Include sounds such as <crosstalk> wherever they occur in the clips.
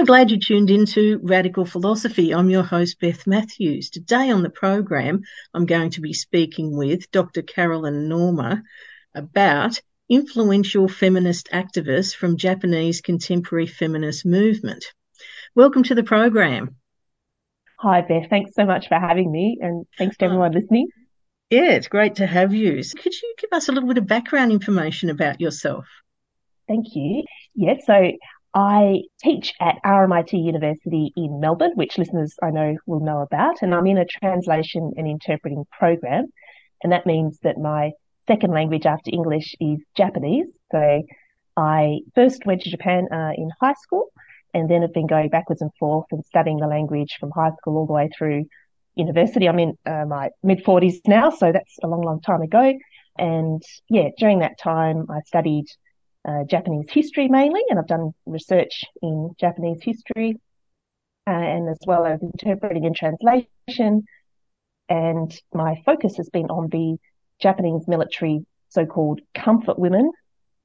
So glad you tuned into Radical Philosophy. I'm your host, Beth Matthews. Today on the program, I'm going to be speaking with Dr. Caroline Norma about influential feminist activists from Japanese contemporary feminist movement. Welcome to the program. Hi, Beth. Thanks so much for having me, and thanks to everyone listening. Yeah, it's great to have you. Could you give us a little bit of background information about yourself? Thank you. Yes, yeah, so I teach at RMIT University in Melbourne, which listeners I know will know about, and I'm in a translation and interpreting program. And that means that my second language after English is Japanese. So I first went to Japan uh, in high school and then have been going backwards and forth and studying the language from high school all the way through university. I'm in uh, my mid 40s now, so that's a long, long time ago. And yeah, during that time, I studied uh, Japanese history mainly, and I've done research in Japanese history uh, and as well as interpreting and translation. And my focus has been on the Japanese military so-called comfort women,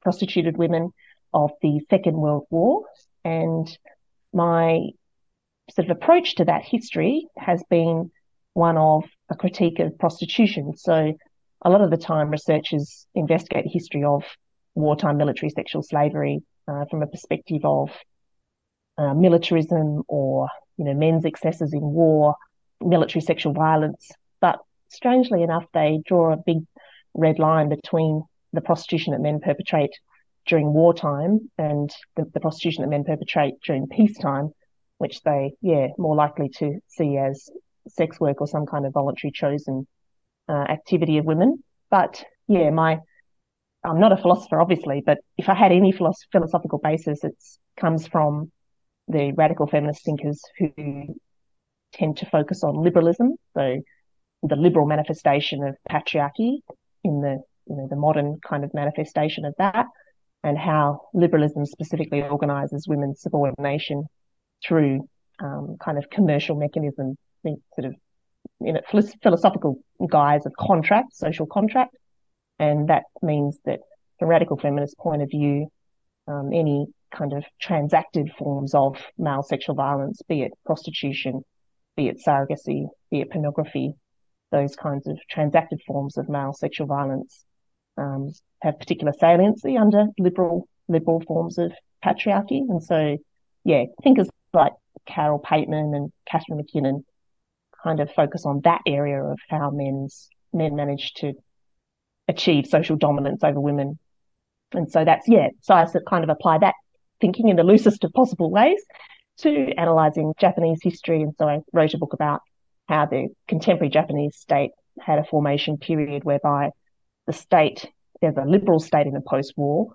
prostituted women of the Second World War. And my sort of approach to that history has been one of a critique of prostitution. So a lot of the time researchers investigate the history of wartime military sexual slavery uh, from a perspective of uh, militarism or you know men's excesses in war, military sexual violence. But strangely enough, they draw a big red line between the prostitution that men perpetrate during wartime and the, the prostitution that men perpetrate during peacetime, which they yeah more likely to see as sex work or some kind of voluntary chosen uh, activity of women. But yeah, my I'm not a philosopher, obviously, but if I had any philosoph- philosophical basis, it comes from the radical feminist thinkers who tend to focus on liberalism, so the liberal manifestation of patriarchy in the you know the modern kind of manifestation of that, and how liberalism specifically organises women's subordination through um, kind of commercial mechanism, sort of in a philosophical guise of contract, social contract, and that means that from radical feminist point of view, um, any kind of transacted forms of male sexual violence, be it prostitution, be it surrogacy, be it pornography, those kinds of transacted forms of male sexual violence um, have particular saliency under liberal liberal forms of patriarchy. And so, yeah, thinkers like Carole Pateman and Catharine MacKinnon kind of focus on that area of how men's men manage to achieve social dominance over women. And so that's, yeah, so I kind of apply that thinking in the loosest of possible ways to analysing Japanese history. And so I wrote a book about how the contemporary Japanese state had a formation period whereby the state, there's a liberal state in the post-war,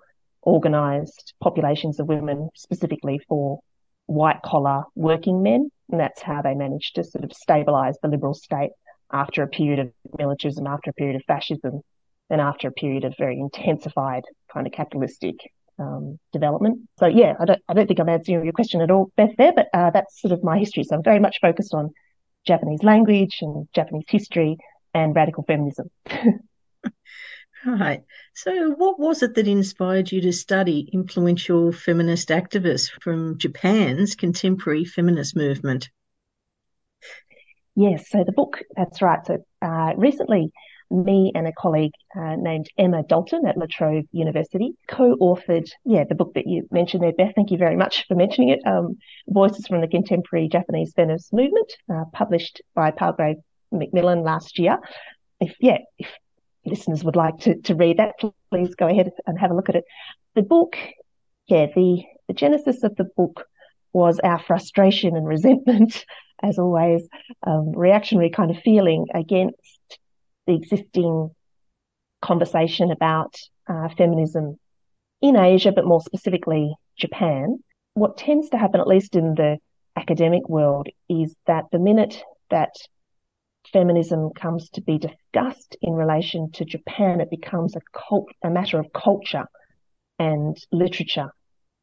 organised populations of women specifically for white collar working men. And that's how they managed to sort of stabilise the liberal state after a period of militarism, after a period of fascism, and after a period of very intensified kind of capitalistic um, development. So yeah, I don't, I don't think I'm answering your question at all, Beth, there, but uh, that's sort of my history. So I'm very much focused on Japanese language and Japanese history and radical feminism. <laughs> right. So what was it that inspired you to study influential feminist activists from Japan's contemporary feminist movement? Yes, so the book, that's right. So uh, recently me and a colleague uh, named Emma Dalton at La Trobe University co-authored, yeah, the book that you mentioned there, Beth. Thank you very much for mentioning it. Um, Voices from the Contemporary Japanese Feminist Movement, uh, published by Palgrave Macmillan last year. If yeah, if listeners would like to, to read that, please go ahead and have a look at it. The book, yeah, the the genesis of the book was our frustration and <laughs> resentment, as always, um, reactionary kind of feeling against the existing conversation about uh, feminism in Asia, but more specifically Japan, what tends to happen, at least in the academic world, is that the minute that feminism comes to be discussed in relation to Japan, it becomes a cult, a matter of culture and literature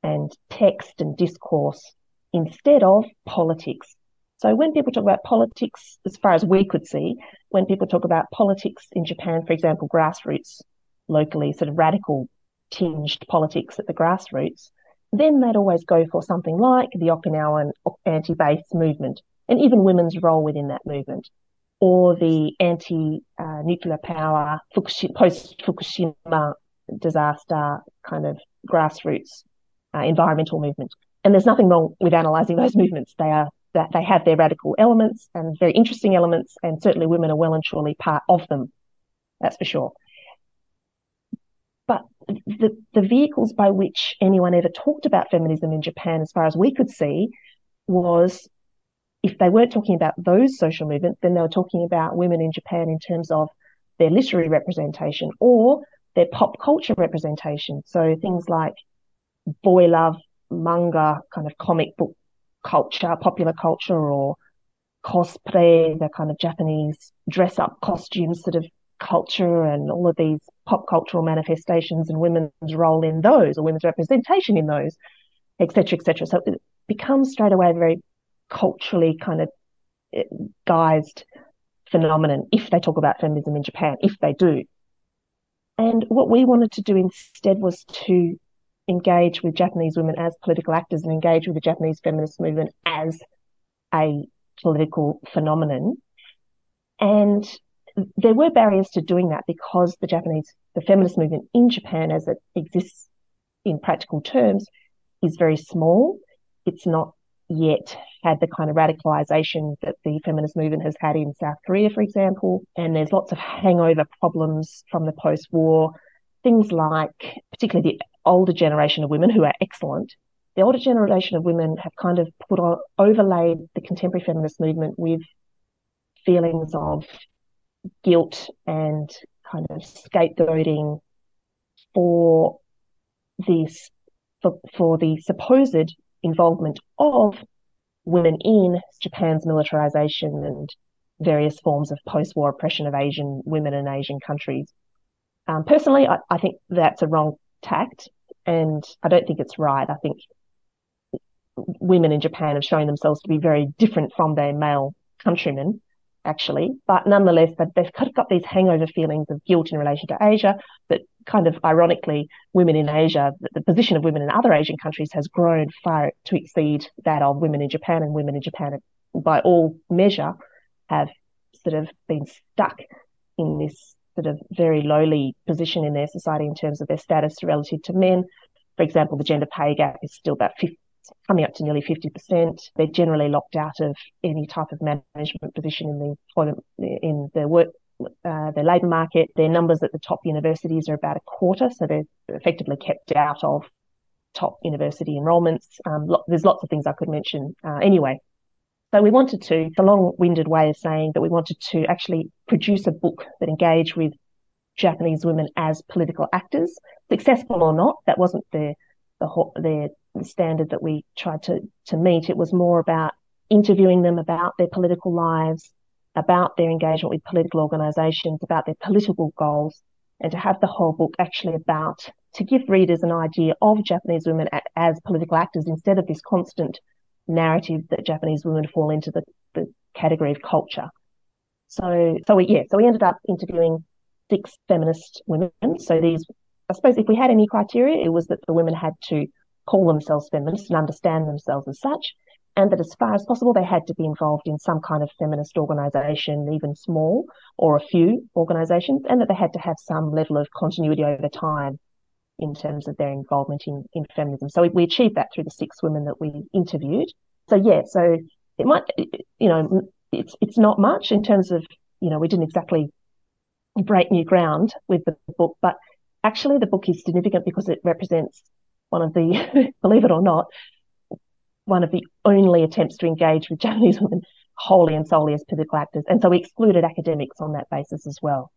and text and discourse instead of politics. So when people talk about politics, as far as we could see, when people talk about politics in Japan, for example, grassroots, locally, sort of radical tinged politics at the grassroots, then they'd always go for something like the Okinawan anti-base movement and even women's role within that movement or the anti-nuclear power post-Fukushima disaster kind of grassroots uh, environmental movement. And there's nothing wrong with analysing those <laughs> movements. They are that they have their radical elements and very interesting elements, and certainly women are well and truly part of them. That's for sure. But the, the vehicles by which anyone ever talked about feminism in Japan, as far as we could see, was if they weren't talking about those social movements, then they were talking about women in Japan in terms of their literary representation or their pop culture representation. So things like boy love, manga, kind of comic book culture, popular culture, or cosplay, the kind of Japanese dress up costumes sort of culture and all of these pop cultural manifestations and women's role in those or women's representation in those, etc., etc. So it becomes straight away a very culturally kind of eh, guised phenomenon if they talk about feminism in Japan, if they do. And what we wanted to do instead was to engage with Japanese women as political actors and engage with the Japanese feminist movement as a political phenomenon. And there were barriers to doing that because the Japanese, the feminist movement in Japan as it exists in practical terms is very small. It's not yet had the kind of radicalization that the feminist movement has had in South Korea, for example. And there's lots of hangover problems from the post-war. Things like, particularly the older generation of women who are excellent, the older generation of women have kind of put on, overlaid the contemporary feminist movement with feelings of guilt and kind of scapegoating for this, for, for the supposed involvement of women in Japan's militarization and various forms of post-war oppression of Asian women in Asian countries. Um, personally, I, I, think that's a wrong tact and I don't think it's right. I think women in Japan have shown themselves to be very different from their male countrymen, actually. But nonetheless, they've kind of got these hangover feelings of guilt in relation to Asia. But kind of ironically, women in Asia, the position of women in other Asian countries has grown far to exceed that of women in Japan, and women in Japan, by all measure, have sort of been stuck in this sort of very lowly position in their society in terms of their status relative to men. For example, the gender pay gap is still about 50, coming up to nearly 50%. They're generally locked out of any type of management position in the in the work, uh, the labour market. Their numbers at the top universities are about a quarter, so they're effectively kept out of top university enrolments. Um, lo- there's lots of things I could mention. Uh, anyway, so we wanted to, the long-winded way of saying that we wanted to actually produce a book that engaged with Japanese women as political actors, successful or not. That wasn't the the, the, the standard that we tried to to meet. It was more about interviewing them about their political lives, about their engagement with political organisations, about their political goals, and to have the whole book actually about to give readers an idea of Japanese women as political actors instead of this constant narrative that Japanese women fall into the, the category of culture. So, so we, yeah, so we ended up interviewing six feminist women. So these, I suppose if we had any criteria, it was that the women had to call themselves feminists and understand themselves as such. And that as far as possible, they had to be involved in some kind of feminist organisation, even small or a few organisations, and that they had to have some level of continuity over time in terms of their involvement in, in feminism. So we, we achieved that through the six women that we interviewed. So yeah, so it might, you know, it's it's not much in terms of, you know, we didn't exactly break new ground with the book, but actually the book is significant because it represents one of the, <laughs> believe it or not, one of the only attempts to engage with <laughs> Japanese women wholly and solely as political actors. And so we excluded academics on that basis as well.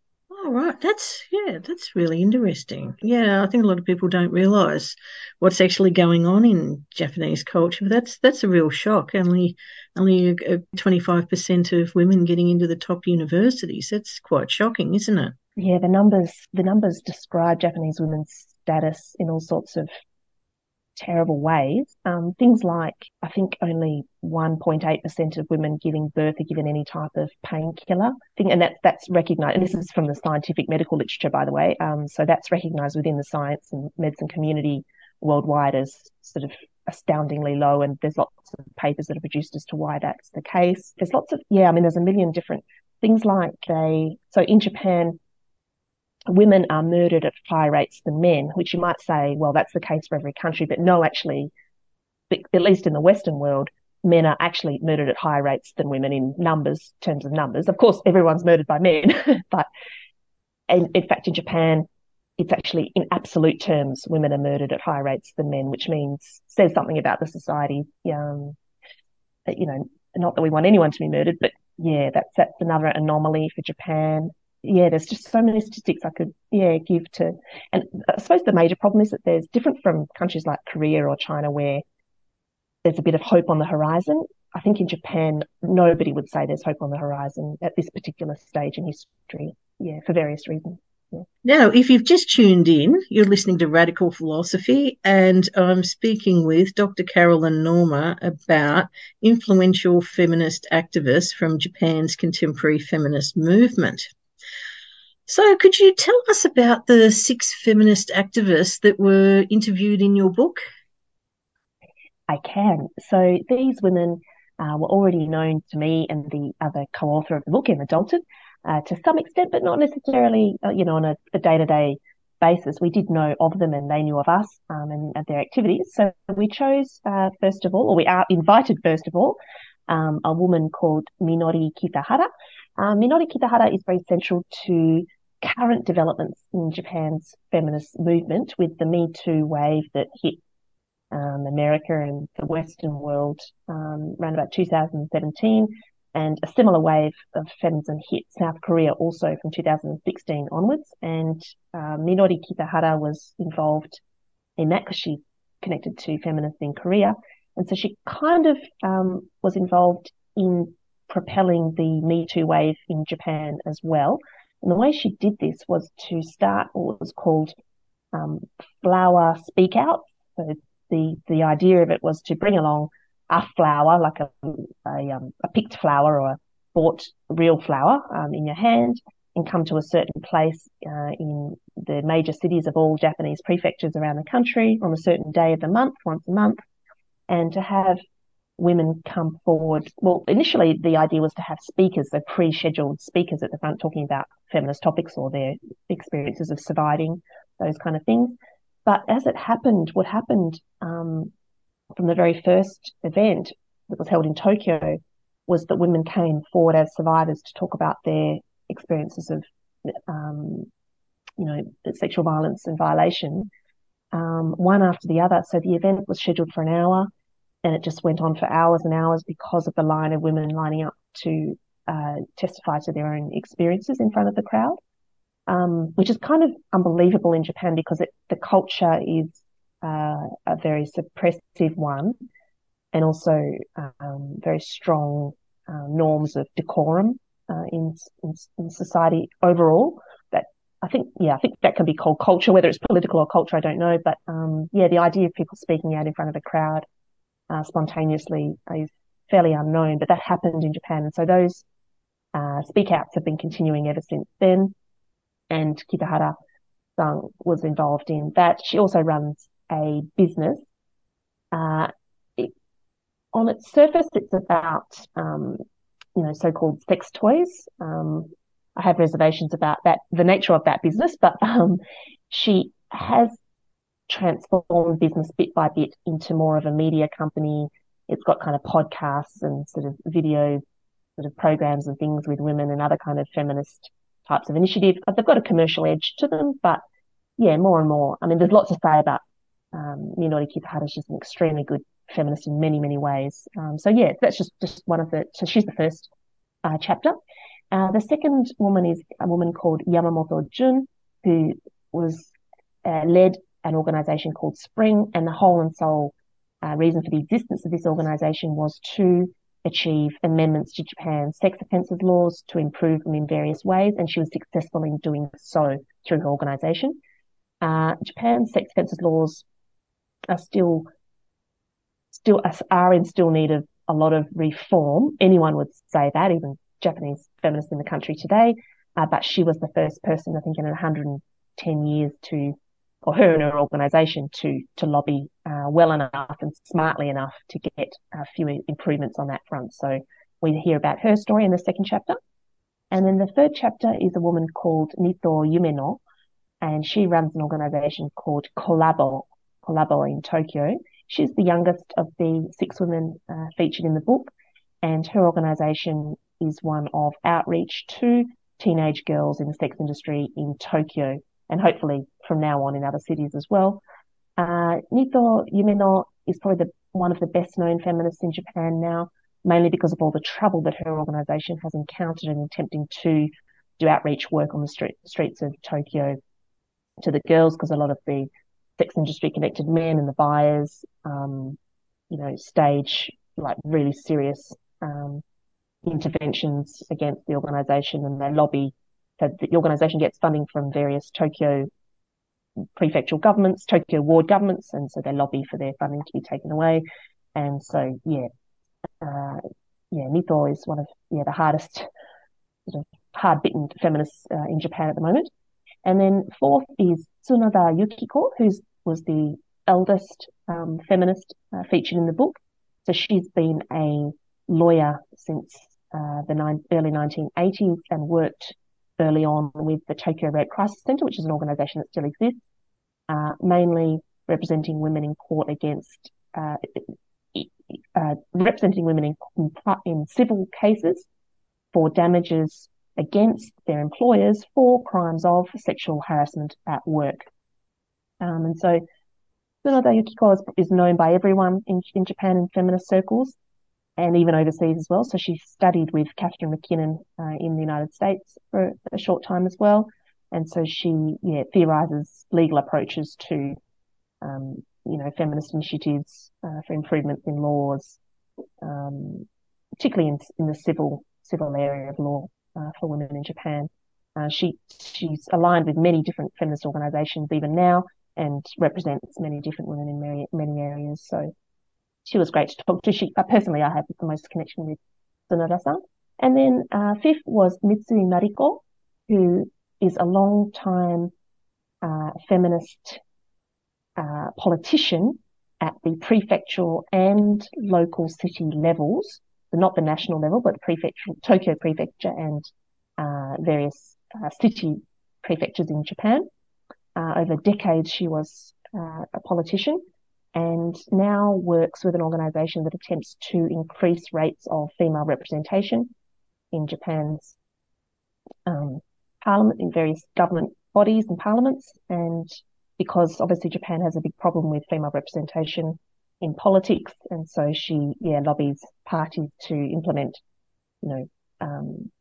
Oh, right. That's, yeah, that's really interesting. Yeah, I think a lot of people don't realise what's actually going on in Japanese culture. That's, that's a real shock. Only, only 25% of women getting into the top universities. That's quite shocking, isn't it? Yeah, the numbers, the numbers describe Japanese women's status in all sorts of terrible ways. Um, things like, I think only 1.8% of women giving birth are given any type of painkiller thing. And that, that's recognized. And this is from the scientific medical literature, by the way. Um, so that's recognized within the science and medicine community worldwide as sort of astoundingly low. And there's lots of papers that are produced as to why that's the case. There's lots of, yeah, I mean, there's a million different things like they, so in Japan, women are murdered at higher rates than men, which you might say, well, that's the case for every country. But no, actually, at least in the Western world, men are actually murdered at higher rates than women in numbers, terms of numbers. Of course, everyone's murdered by men, <laughs> but in, in fact, in Japan, it's actually in absolute terms, women are murdered at higher rates than men, which means says something about the society. Um, you know, not that we want anyone to be murdered, but yeah, that's that's another anomaly for Japan yeah, there's just so many statistics I could, yeah, give to. And I suppose the major problem is that there's different from countries like Korea or China where there's a bit of hope on the horizon. I think in Japan, nobody would say there's hope on the horizon at this particular stage in history. Yeah, for various reasons. Now, if you've just tuned in, you're listening to Radical Philosophy, and I'm speaking with Dr. Caroline Norma about influential feminist activists from Japan's contemporary feminist movement. So, could you tell us about the six feminist activists that were interviewed in your book? I can. So, these women uh, were already known to me and the other co author of the book, Emma Dalton, uh, to some extent, but not necessarily, uh, you know, on a day to day basis. We did know of them and they knew of us um, and, and, their activities. So, we chose, uh, first of all, or we are invited, first of all, um, a woman called Minori Kitahara. Uh, Minori Kitahara is very central to current developments in Japan's feminist movement with the Me Too wave that hit um, America and the Western world um, around about 2017, and a similar wave of feminism hit South Korea also from 2016 onwards. And uh, Minori Kitahara was involved in that because she's connected to feminists in Korea. And so she kind of um, was involved in propelling the Me Too wave in Japan as well. And the way she did this was to start what was called um, flower speak out. So the the idea of it was to bring along a flower, like a a, um, a picked flower or a bought real flower um, in your hand, and come to a certain place uh, in the major cities of all Japanese prefectures around the country on a certain day of the month, once a month, and to have women come forward. Well, initially the idea was to have speakers, so pre-scheduled speakers at the front talking about feminist topics or their experiences of surviving, those kind of things. But as it happened, what happened um, from the very first event that was held in Tokyo was that women came forward as survivors to talk about their experiences of, um, you know, sexual violence and violation, um, one after the other. So the event was scheduled for an hour and it just went on for hours and hours because of the line of women lining up to uh, testify to their own experiences in front of the crowd. um, which is kind of unbelievable in Japan because it, the culture is uh, a very suppressive one and also um, very strong uh, norms of decorum uh, in, in, in society overall. That I think, yeah, I think that can be called culture, whether it's political or culture, I don't know. But um, yeah, the idea of people speaking out in front of a crowd uh, spontaneously is fairly unknown, but that happened in Japan, and so those uh, speak outs have been continuing ever since then. And Kitahara Sang was involved in that. She also runs a business. Uh, it, on its surface, it's about, um, you know, so-called sex toys. Um, I have reservations about that, the nature of that business, but, <laughs> um, she has transformed business bit by bit into more of a media company. It's got kind of podcasts and sort of video sort of programs and things with women and other kind of feminist types of initiatives. They've got a commercial edge to them, but yeah, more and more. I mean, there's lots to say about um, Minori Kitahara. She's an extremely good feminist in many, many ways. Um, so yeah, that's just, just one of the, so she's the first uh, chapter. Uh, the second woman is a woman called Yamamoto Jun, who was uh, led an organization called Spring, and the whole and sole uh, reason for the existence of this organization was to achieve amendments to Japan's sex offences laws to improve them in various ways, and she was successful in doing so through her organisation. Uh, Japan's sex offences laws are still still are in still need of a lot of reform. Anyone would say that, even Japanese feminists in the country today. Uh, but she was the first person, I think, in 110 years to or her and her organisation to to lobby uh, well enough and smartly enough to get a few improvements on that front. So we hear about her story in the second chapter, and then the third chapter is a woman called Nito Yumeno, and she runs an organisation called Colabo Colabo in Tokyo. She's the youngest of the six women uh, featured in the book, and her organisation is one of outreach to teenage girls in the sex industry in Tokyo and hopefully from now on in other cities as well. Uh, Nito Yumeno is probably the, one of the best known feminists in Japan now, mainly because of all the trouble that her organization has encountered in attempting to do outreach work on the street, streets of Tokyo to the girls, because a lot of the sex industry connected men and the buyers, um, you know, stage like really serious, um, interventions against the organization and they lobby so the organisation gets funding from various Tokyo prefectural governments, Tokyo ward governments, and so they lobby for their funding to be taken away. And so, yeah, uh, yeah, Nito is one of yeah the hardest, sort of hard-bitten feminists uh, in Japan at the moment. And then fourth is Tsunoda Yukiko, who was the eldest um, feminist uh, featured in the book. So she's been a lawyer since uh, the nine, early 1980s and worked early on with the Tokyo Rape Crisis Centre, which is an organisation that still exists, uh, mainly representing women in court against, uh, uh, representing women in, in, in civil cases for damages against their employers for crimes of sexual harassment at work. Um, and so Tsunoda Yukiko is, is known by everyone in, in Japan in feminist circles and even overseas as well. So she studied with Catharine MacKinnon uh, in the United States for a short time as well. And so she, yeah, theorizes legal approaches to, um, you know, feminist initiatives uh, for improvements in laws, um, particularly in, in the civil civil area of law uh, for women in Japan. Uh, she she's aligned with many different feminist organisations even now, and represents many different women in many many areas. So she was great to talk to. She, uh, personally, I have the most connection with Tsunoda-san. And then uh, fifth was Mitsui Mariko, who is a long time uh, feminist uh, politician at the prefectural and local city levels, so not the national level, but the prefectural, Tokyo prefecture and uh, various uh, city prefectures in Japan. over decades, she was a politician and now works with an organization that attempts to increase rates of female representation in Japan's um, parliament, in various government bodies and parliaments. And because obviously Japan has a big problem with female representation in politics. And so she, yeah, lobbies parties to implement, you know, um,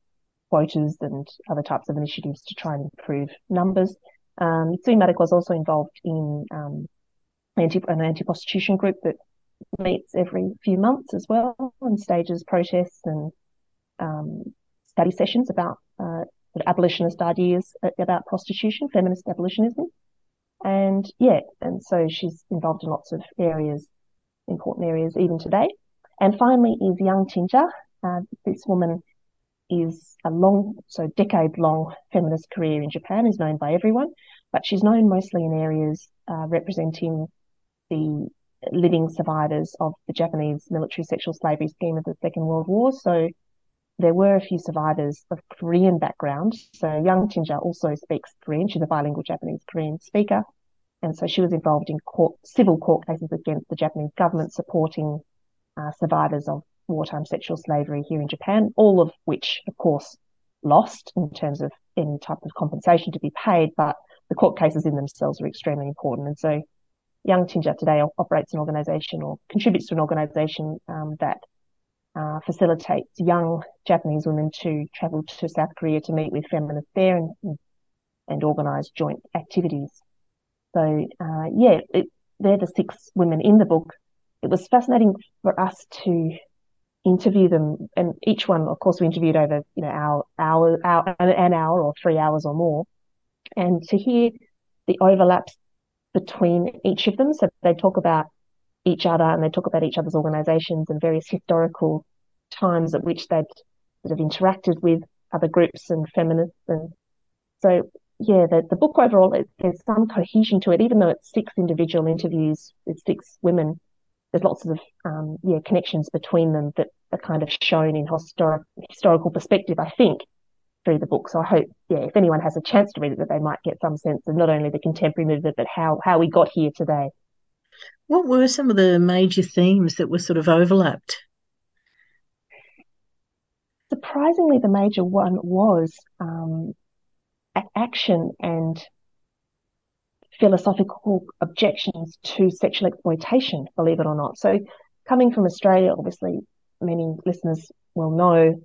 quotas and other types of initiatives to try and improve numbers. Um, was also involved in um, anti, an anti-prostitution group that meets every few months as well and stages protests and um, study sessions about uh, abolitionist ideas about prostitution, feminist abolitionism. And yeah, and so she's involved in lots of areas, important areas even today. And finally is Yang Tinja. Uh, this woman is a long, so decade long feminist career in Japan, is known by everyone, but she's known mostly in areas uh, representing the living survivors of the Japanese military sexual slavery scheme of the Second World War. So there were a few survivors of Korean background. So young Tinja also speaks Korean. She's a bilingual Japanese Korean speaker. And so she was involved in court, civil court cases against the Japanese government supporting uh, survivors of wartime sexual slavery here in Japan, all of which, of course, lost in terms of any type of compensation to be paid. But the court cases in themselves are extremely important. And so Yang Tinja today operates an organisation or contributes to an organisation um, that uh, facilitates young Japanese women to travel to South Korea to meet with feminists there and, and organise joint activities. So, uh, yeah, it, they're the six women in the book. It was fascinating for us to interview them, and each one, of course, we interviewed over you know hour, hour, hour an hour or three hours or more, and to hear the overlaps between each of them. So they talk about each other and they talk about each other's organisations and various historical times at which they'd sort of interacted with other groups and feminists. And so, yeah, the, the book overall, it, there's some cohesion to it, even though it's six individual interviews with six women. There's lots of um, yeah connections between them that are kind of shown in historic, historical perspective. I think through the book. So I hope, yeah, if anyone has a chance to read it, that they might get some sense of not only the contemporary movement, but how, how we got here today. What were some of the major themes that were sort of overlapped? Surprisingly, the major one was um, action and philosophical objections to sexual exploitation, believe it or not. So, coming from Australia, obviously, many listeners will know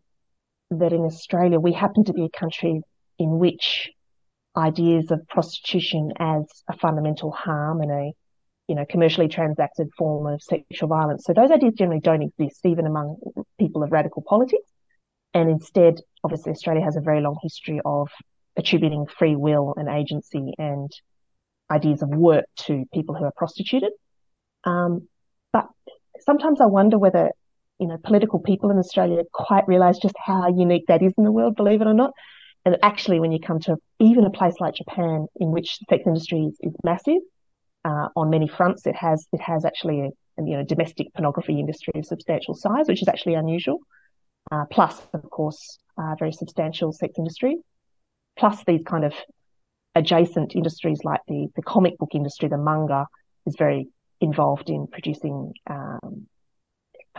that in Australia we happen to be a country in which ideas of prostitution as a fundamental harm and a you know commercially transacted form of sexual violence. So those ideas generally don't exist even among people of radical politics. And instead, obviously, Australia has a very long history of attributing free will and agency and ideas of work to people who are prostituted. Um, but sometimes I wonder whether you know, political people in Australia quite realise just how unique that is in the world, believe it or not. And actually, when you come to even a place like Japan, in which the sex industry is, is massive uh, on many fronts, it has it has actually a, you know domestic pornography industry of substantial size, which is actually unusual. Uh, plus, of course, uh, very substantial sex industry. Plus, these kind of adjacent industries like the the comic book industry, the manga, is very involved in producing um,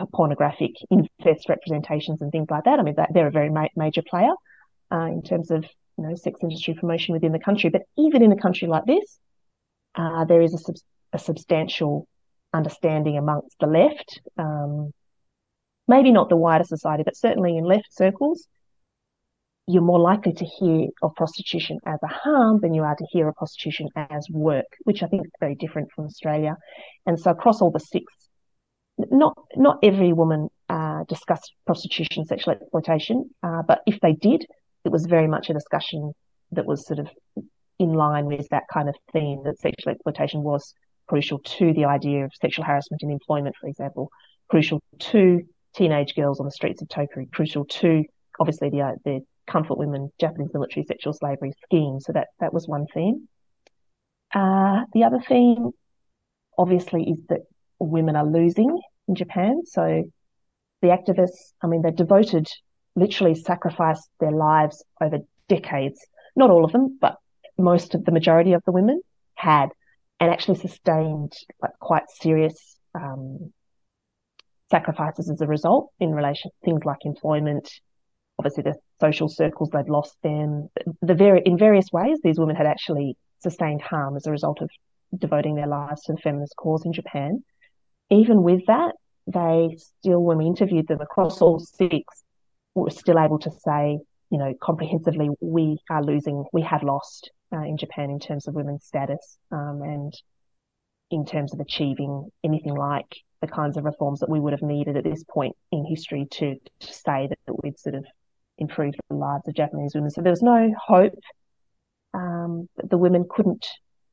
pornographic incest representations and things like that. I mean, they're a very ma- major player uh, in terms of you know sex industry promotion within the country. But even in a country like this, uh, there is a, sub- a, substantial understanding amongst the left. Um, maybe not the wider society, but certainly in left circles, you're more likely to hear of prostitution as a harm than you are to hear of prostitution as work, which I think is very different from Australia. And so across all the six not not every woman uh, discussed prostitution, sexual exploitation, uh, but if they did, it was very much a discussion that was sort of in line with that kind of theme that sexual exploitation was crucial to the idea of sexual harassment in employment, for example, crucial to teenage girls on the streets of Tokyo, crucial to obviously the uh, the comfort women Japanese military sexual slavery scheme. So that that was one theme. Uh, the other theme, obviously, is that women are losing in Japan. So the activists, I mean, they devoted, literally sacrificed their lives over decades. Not all of them, but most of the majority of the women had and actually sustained like quite serious um, sacrifices as a result in relation to things like employment, obviously the social circles they'd lost them. The very in various ways, these women had actually sustained harm as a result of devoting their lives to the feminist cause in Japan even with that, they still, when we interviewed them across all six, were still able to say you know, comprehensively, we are losing, we have lost uh, in Japan in terms of women's status um, and in terms of achieving anything like the kinds of reforms that we would have needed at this point in history to, to say that, that we'd sort of improved the lives of Japanese women. So there was no hope um, that the women couldn't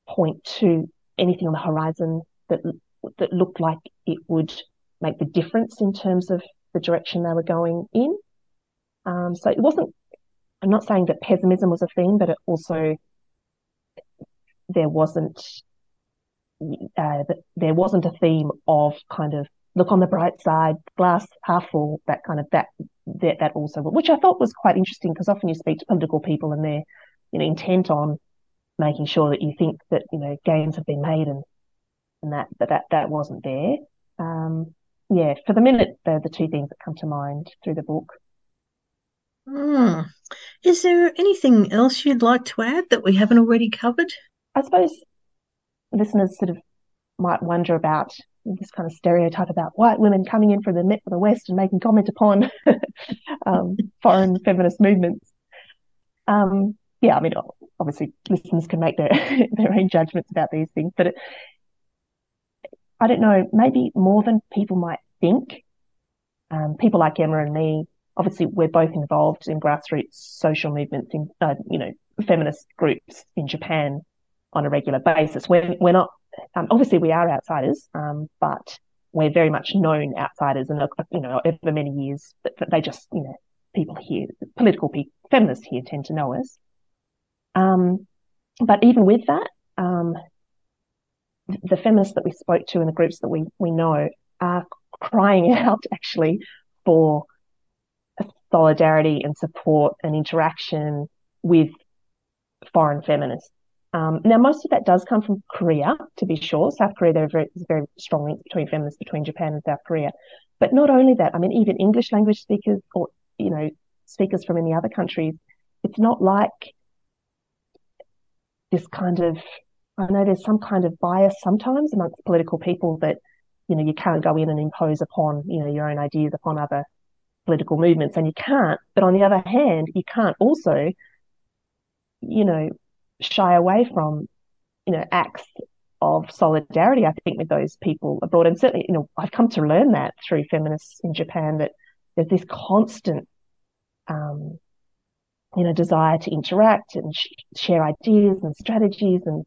point to anything on the horizon that that looked like it would make the difference in terms of the direction they were going in. Um, so it wasn't. I'm not saying that pessimism was a theme, but it also there wasn't uh, there wasn't a theme of kind of look on the bright side, glass half full, that kind of that that, that also, which I thought was quite interesting because often you speak to political people and they're you know intent on making sure that you think that you know gains have been made and and that but that that wasn't there. Um, yeah, for the minute, they're the two things that come to mind through the book. Mm. Is there anything else you'd like to add that we haven't already covered? I suppose listeners sort of might wonder about this kind of stereotype about white women coming in from the, the West and making comment upon <laughs> um, foreign feminist movements. Um, yeah, I mean, obviously listeners can make their <laughs> their own judgments about these things, but it, I don't know, maybe more than people might think. Um, people like Emma and me, obviously, we're both involved in grassroots social movements, in uh, you know, feminist groups in Japan on a regular basis. We're we're not um, obviously we are outsiders, um, but we're very much known outsiders, and you know, over many years, they just you know, people here, political people, feminists here tend to know us. Um, but even with that, um, the feminists that we spoke to and the groups that we, we know are crying <laughs> out actually for solidarity and support and interaction with foreign feminists. Um, now, most of that does come from Korea, to be sure. South Korea, there are very, very strong links between feminists between Japan and South Korea. But not only that, I mean, even English language speakers or, you know, speakers from any other countries, it's not like this kind of I know there's some kind of bias sometimes amongst political people that, you know, you can't go in and impose upon, you know, your own ideas upon other political movements and you can't. But on the other hand, you can't also, you know, shy away from, you know, acts of solidarity, I think, with those people abroad. And certainly, you know, I've come to learn that through feminists in Japan that there's this constant, um, you know, desire to interact and sh- share ideas and strategies and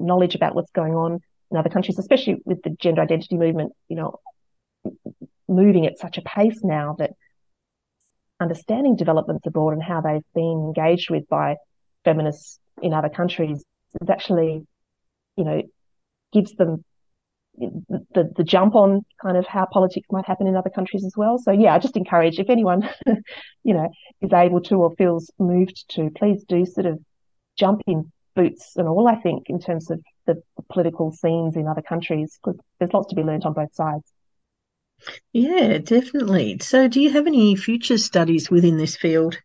knowledge about what's going on in other countries, especially with the gender identity movement, you know, moving at such a pace now that understanding developments abroad and how they've been engaged with by feminists in other countries is actually, you know, gives them the, the jump on kind of how politics might happen in other countries as well. So yeah, I just encourage if anyone, <laughs> you know, is able to or feels moved to, please do sort of jump in boots and all, I think, in terms of the, the political scenes in other countries, because there's lots to be learnt on both sides. Yeah, definitely. So, do you have any future studies within this field?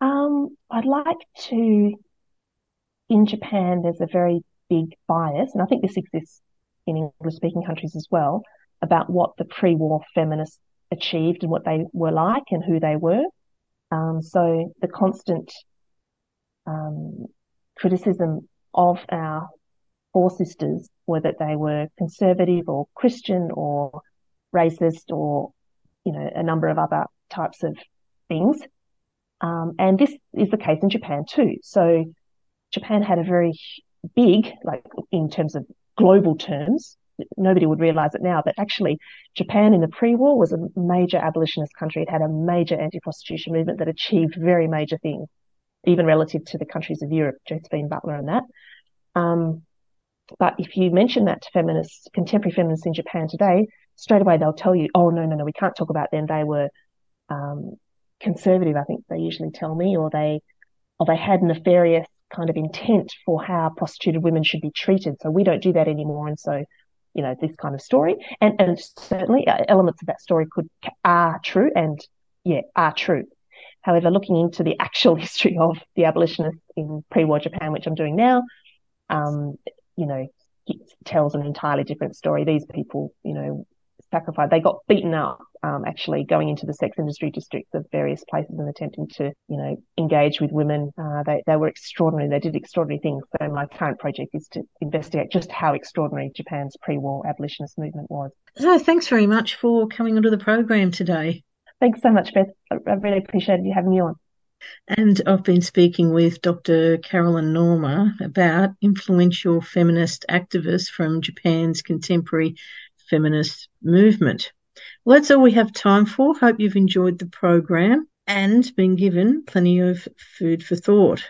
Um, I'd like to. In Japan, there's a very big bias, and I think this exists in English speaking countries as well, about what the pre war feminists achieved and what they were like and who they were. Um, so the constant um, criticism of our four sisters were that they were conservative or Christian or racist or, you know, a number of other types of things. Um, and this is the case in Japan too. So Japan had a very big, like in terms of global terms, nobody would realize it now, but actually Japan in the pre-war was a major abolitionist country. It had a major anti-prostitution movement that achieved very major things even relative to the countries of Europe, Josephine Butler and that. Um, but if you mention that to feminists, contemporary feminists in Japan today, straight away they'll tell you, oh, no, no, no, we can't talk about them. They were um, conservative, I think they usually tell me, or they, or they had nefarious kind of intent for how prostituted women should be treated. So we don't do that anymore. And so, you know, this kind of story and, and certainly uh, elements of that story could, are true and yeah, are true. However, looking into the actual <laughs> history of the abolitionists in pre-war Japan, which I'm doing now, um, you know, it tells an entirely different story. These people, you know, sacrificed. They got beaten up, um, actually going into the sex industry districts of various places and attempting to, you know, engage with women. Uh, they, they were extraordinary. They did extraordinary things. So my current project is to investigate just how extraordinary Japan's pre-war abolitionist movement was. So thanks very much for coming onto the program today. Thanks so much, Beth. I really appreciated you having me on. And I've been speaking with Dr. Caroline Norma about influential feminist activists from Japan's contemporary feminist movement. Well, that's all we have time for. Hope you've enjoyed the program and been given plenty of food for thought.